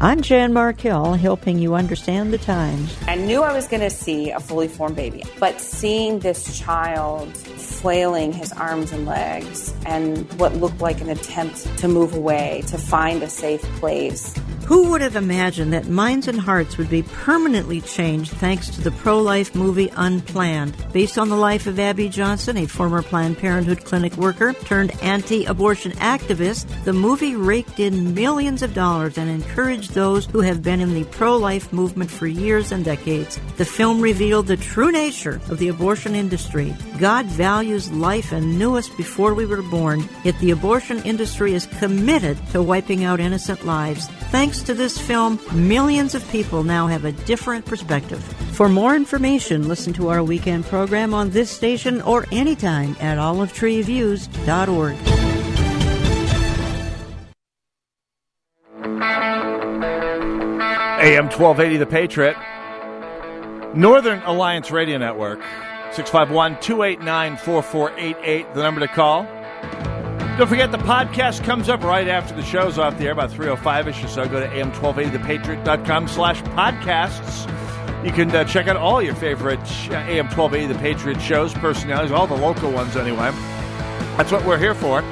I'm Jan Markell, helping you understand the times. I knew I was going to see a fully formed baby, but seeing this child flailing his arms and legs and what looked like an attempt to move away, to find a safe place. Who would have imagined that minds and hearts would be permanently changed thanks to the pro life movie Unplanned? Based on the life of Abby Johnson, a former Planned Parenthood clinic worker turned anti abortion activist, the movie raked in millions of dollars and encouraged those who have been in the pro life movement for years and decades. The film revealed the true nature of the abortion industry. God values life and knew us before we were born, yet the abortion industry is committed to wiping out innocent lives. Thanks to this film, millions of people now have a different perspective. For more information, listen to our weekend program on this station or anytime at olivetreeviews.org. AM 1280, The Patriot. Northern Alliance Radio Network. 651 289 4488, the number to call. Don't forget the podcast comes up right after the show's off the air, about 305ish or so. Go to am1280thepatriot.com slash podcasts. You can uh, check out all your favorite uh, AM1280 The Patriot shows, personalities, all the local ones anyway. That's what we're here for.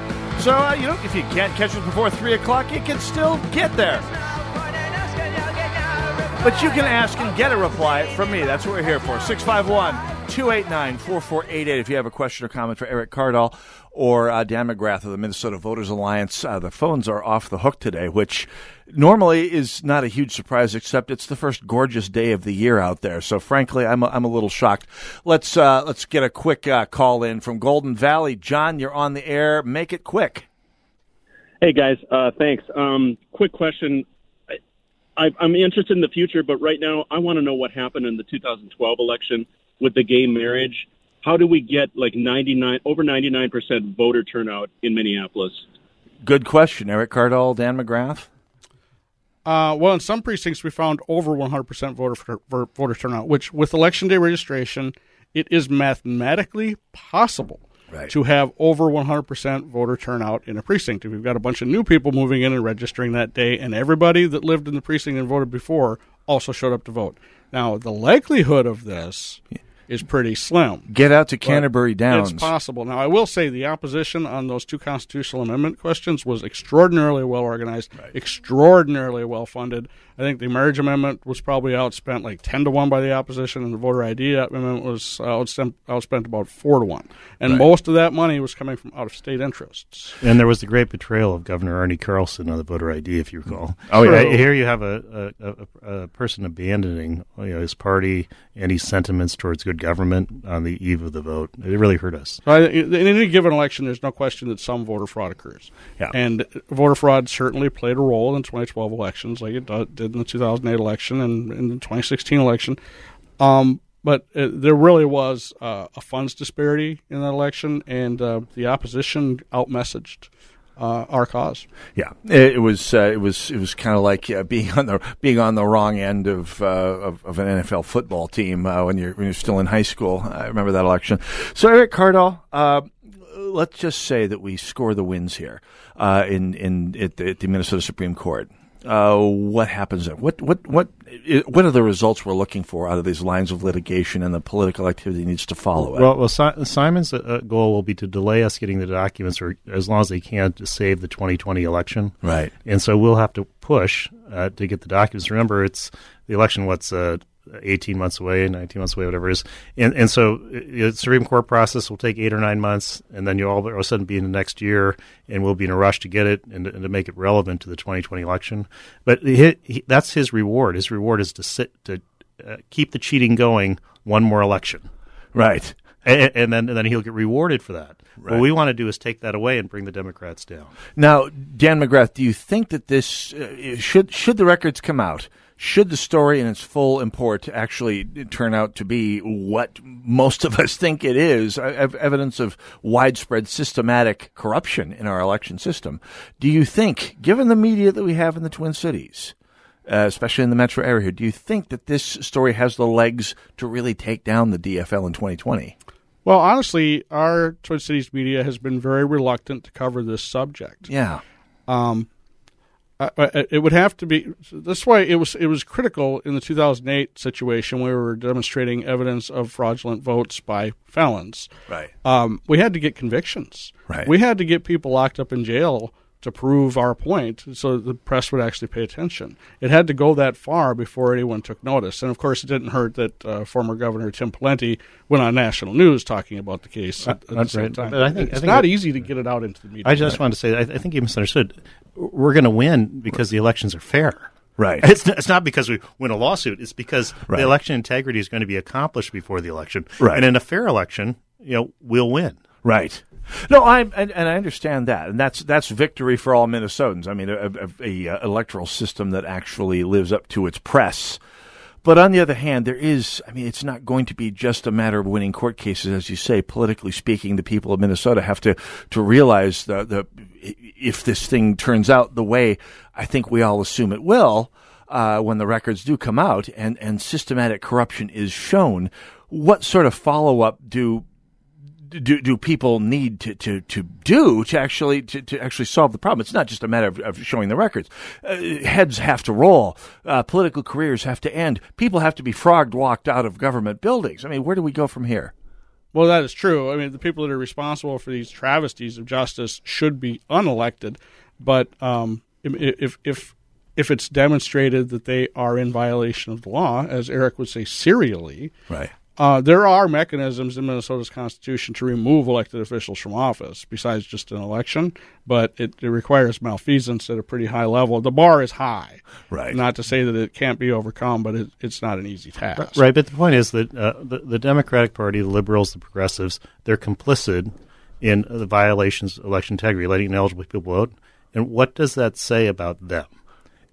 So, uh, you know, if you can't catch us before 3 o'clock, you can still get there. But you can ask and get a reply from me. That's what we're here for. 651 289 4488 if you have a question or comment for Erick Kaardal or uh, Dan McGrath of the Minnesota Voters Alliance. Uh, the phones are off the hook today, which normally is not a huge surprise, except it's the first gorgeous day of the year out there. So, frankly, I'm a, I'm a little shocked. Let's uh, let's get a quick uh, call in from Golden Valley. John, you're on the air. Make it quick. Hey guys, uh, thanks. Um, quick question. I, I'm interested in the future, but right now I want to know what happened in the 2012 election with the gay marriage. How do we get like 99 over 99 percent voter turnout in Minneapolis? Good question, Erick Kaardal, Dan McGrath. Uh, well, in some precincts, we found over 100% voter voter turnout, which with election day registration, it is mathematically possible right. to have over 100% voter turnout in a precinct. If you've got a bunch of new people moving in and registering that day, and everybody that lived in the precinct and voted before also showed up to vote. Now, the likelihood of this is pretty slim. Get out to Canterbury Downs. It's possible. Now, I will say the opposition on those two constitutional amendment questions was extraordinarily well organized, right. extraordinarily well funded. I think the marriage amendment was probably outspent like 10 to 1 by the opposition, and the voter ID amendment was uh, outspent, outspent about 4 to 1. And Right. most of that money was coming from out of state interests. And there was the great betrayal of Governor Arne Carlson on the voter ID, if you recall. Mm-hmm. Oh, yeah. I- Here you have a, a, a, a person abandoning you know, his party and his sentiments towards good government on the eve of the vote. It really hurt us. So I, in any given election, there's no question that some voter fraud occurs. Yeah. And voter fraud certainly played a role in 2012 elections, like it do- did in the 2008 election and in the 2016 election. Um, but uh, there really was uh, a funds disparity in that election, and uh, the opposition outmessaged uh, our cause. Yeah, it, it was uh, it was it was kind of like uh, being on the being on the wrong end of uh, of, of an NFL football team uh, when you're when you're still in high school. I remember that election. So Erick Kaardal, uh, let's just say that we score the wins here in in at the, at the Minnesota Supreme Court. Uh, what happens then? What what what what are the results we're looking for out of these lines of litigation and the political activity needs to follow it? Well, well si- Simon's uh, goal will be to delay us getting the documents or as long as they can to save the 2020 election. Right. And so we'll have to push uh, to get the documents. Remember, it's the election, what's uh, 18 months away, 19 months away, whatever it is. And, and so uh, the Supreme Court process will take eight or nine months, and then you'll all of a sudden be in the next year, and we'll be in a rush to get it and, to- and to make it relevant to the 2020 election. But he, he, that's his reward. His reward is to sit to uh, keep the cheating going one more election. Right. And, and then and then he'll get rewarded for that. Right. What we want to do is take that away and bring the Democrats down. Now, Dan McGrath, do you think that this uh, should should the records come out? Should the story in its full import actually turn out to be what most of us think it is, uh, evidence of widespread systematic corruption in our election system? Do you think, given the media that we have in the Twin Cities, uh, especially in the metro area, do you think that this story has the legs to really take down the DFL in 2020? Well, honestly, our Twin Cities media has been very reluctant to cover this subject. Yeah. Um, I, I, it would have to be. That's why it was it was critical in the 2008 situation where we were demonstrating evidence of fraudulent votes by felons. Right. Um, we had to get convictions. Right. We had to get people locked up in jail to prove our point, so the press would actually pay attention. It had to go that far before anyone took notice. And of course, it didn't hurt that uh, former Governor Tim Pawlenty went on national news talking about the case at, at the same right. time. But I think- it's I think not it- easy to get it out into the media. I just wanted to say, I, I think you misunderstood. We're going to win because the elections are fair. Right. It's, it's not because we win a lawsuit. It's because Right. the election integrity is going to be accomplished before the election. Right. And in a fair election, you know, we'll win. Right. No, I and, and I understand that, and that's that's victory for all Minnesotans. I mean, a, a, a electoral system that actually lives up to its press. But on the other hand, there is, I mean, it's not going to be just a matter of winning court cases, as you say. Politically speaking, the people of Minnesota have to to realize the the if this thing turns out the way I think we all assume it will, uh, when the records do come out and and systematic corruption is shown, what sort of follow up do do, do people need to, to, to do to actually to, to actually solve the problem? It's not just a matter of, of showing the records. Uh, heads have to roll. Uh, political careers have to end. People have to be frogged walked out of government buildings. I mean, where do we go from here? Well, that is true. I mean, the people that are responsible for these travesties of justice should be unelected. But um, if if if it's demonstrated that they are in violation of the law, as Erick would say, serially, right? Uh, there are mechanisms in Minnesota's constitution to remove elected officials from office, besides just an election. But it, it requires malfeasance at a pretty high level. The bar is high, right? Not to say that it can't be overcome, but it, it's not an easy task. Right, but the point is that uh, the, the Democratic Party, the liberals, the progressives, they're complicit in the violations of election integrity, letting ineligible people vote, And what does that say about them?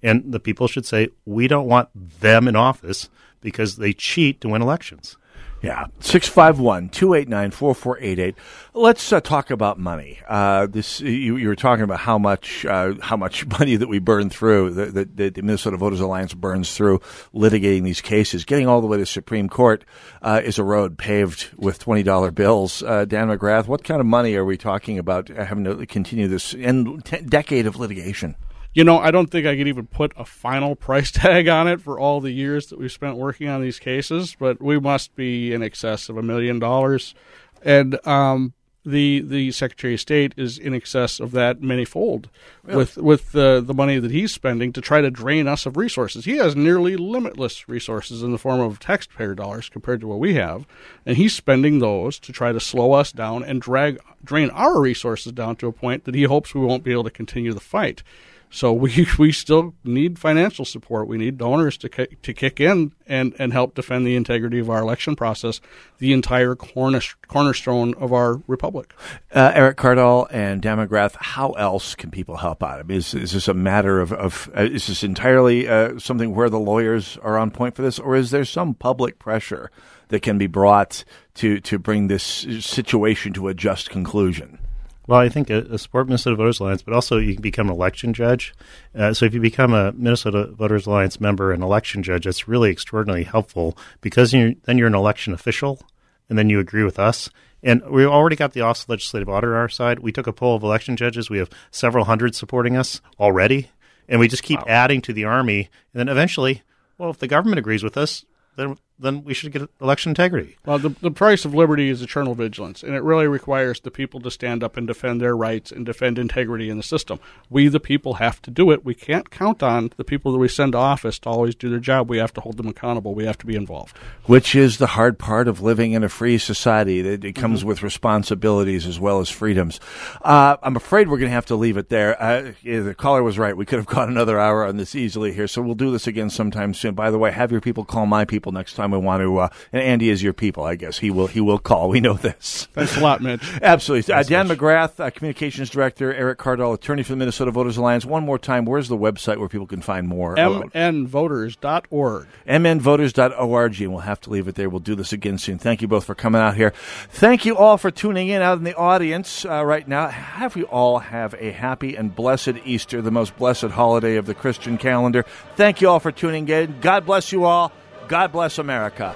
And the people should say, we don't want them in office because they cheat to win elections. Yeah, 651 289 4488. Let's uh, talk about money. Uh, this you, you, were talking about how much uh, how much money that we burn through, that the, Minnesota Voters Alliance burns through litigating these cases. Getting all the way to Supreme Court uh, is a road paved with $20 bills. Uh, Dan McGrath, what kind of money are we talking about having to continue this in t- decade of litigation? You know, I don't think I could even put a final price tag on it for all the years that we've spent working on these cases, but we must be in excess of a million dollars. And um, the the Secretary of State is in excess of that manyfold really? with with the the money that he's spending to try to drain us of resources. He has nearly limitless resources in the form of taxpayer dollars compared to what we have, and he's spending those to try to slow us down and drag drain our resources down to a point that he hopes we won't be able to continue the fight. So we we still need financial support. We need donors to to kick in and, and help defend the integrity of our election process, the entire cornerstone of our republic. Uh, Erick Kaardal and Dan McGrath, how else can people help out? I mean, is, is this a matter of, of uh, is this entirely uh, something where the lawyers are on point for this, or is there some public pressure that can be brought to to bring this situation to a just conclusion? Well, I think a, a support Minnesota Voters Alliance, but also you can become an election judge. Uh, so if you become a Minnesota Voters Alliance member and election judge, that's really extraordinarily helpful because you're, then you're an election official, and then you agree with us. And we already got the Office of Legislative Auditor on our side. We took a poll of election judges. We have several hundred supporting us already, and we just keep wow. adding to the army. And then eventually, well, if the government agrees with us, then then we should get election integrity. Well, the, the price of liberty is eternal vigilance, and it really requires the people to stand up and defend their rights and defend integrity in the system. We, the people, have to do it. We can't count on the people that we send to office to always do their job. We have to hold them accountable. We have to be involved. Which is the hard part of living in a free society. It, it comes mm-hmm. with responsibilities as well as freedoms. Uh, I'm afraid we're going to have to leave it there. Uh, yeah, the caller was right. We could have gone another hour on this easily here, so we'll do this again sometime soon. By the way, have your people call my people next time time we want to. Uh, and Andy is your people, I guess. He will. He will call. We know this. Thanks a lot, Mitch. Absolutely. Uh, Dan Mitch. McGrath, uh, communications director. Erick Kaardal, attorney for the Minnesota Voters Alliance. One more time, where's the website where people can find more? mnvoters.org. mnvoters.org. And we'll have to leave it there. We'll do this again soon. Thank you both for coming out here. Thank you all for tuning in out in the audience uh, right now. Have you all have a happy and blessed Easter, the most blessed holiday of the Christian calendar. Thank you all for tuning in. God bless you all. God bless America.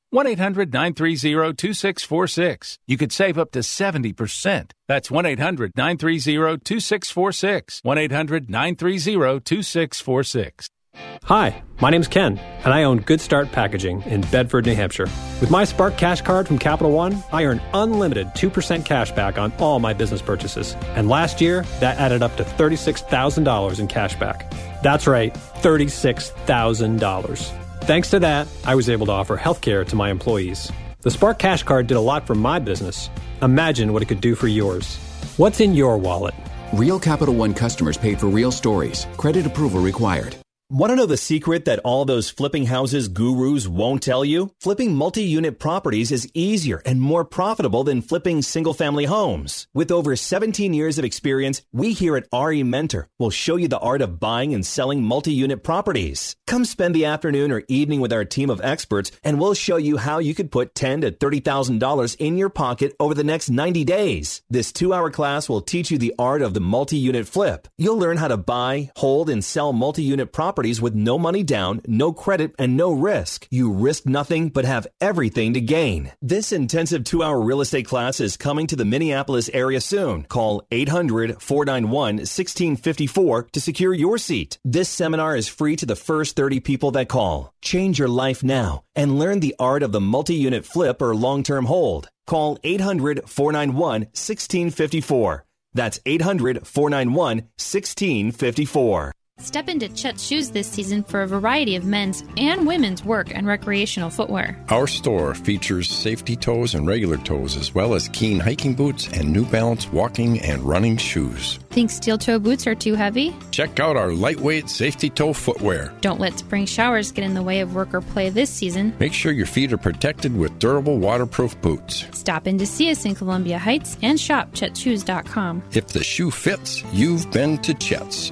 1 800 930 2646. You could save up to 70%. That's 1 800 930 2646. 1 800 930 2646. Hi, my name's Ken, and I own Good Start Packaging in Bedford, New Hampshire. With my Spark Cash Card from Capital One, I earn unlimited 2% cash back on all my business purchases. And last year, that added up to $36,000 in cash back. That's right, $36,000. Thanks to that, I was able to offer healthcare to my employees. The Spark Cash Card did a lot for my business. Imagine what it could do for yours. What's in your wallet? Real Capital One customers paid for real stories. Credit approval required. Want to know the secret that all those flipping houses gurus won't tell you? Flipping multi-unit properties is easier and more profitable than flipping single-family homes. With over 17 years of experience, we here at RE Mentor will show you the art of buying and selling multi-unit properties. Come spend the afternoon or evening with our team of experts and we'll show you how you could put ten to $30,000 in your pocket over the next 90 days. This two-hour class will teach you the art of the multi-unit flip. You'll learn how to buy, hold, and sell multi-unit properties properties with no money down, no credit, and no risk. You risk nothing but have everything to gain. This intensive two hour real estate class is coming to the Minneapolis area soon. Call 800 491 1654 to secure your seat. This seminar is free to the first 30 people that call. Change your life now and learn the art of the multi unit flip or long term hold. Call 800 491 1654. That's 800 491 1654. Step into Chet's shoes this season for a variety of men's and women's work and recreational footwear. Our store features safety toes and regular toes, as well as Keen hiking boots and New Balance walking and running shoes. Think steel toe boots are too heavy? Check out our lightweight safety toe footwear. Don't let spring showers get in the way of work or play this season. Make sure your feet are protected with durable waterproof boots. Stop in to see us in Columbia Heights and shop chetsshoes.com. If the shoe fits, you've been to Chet's.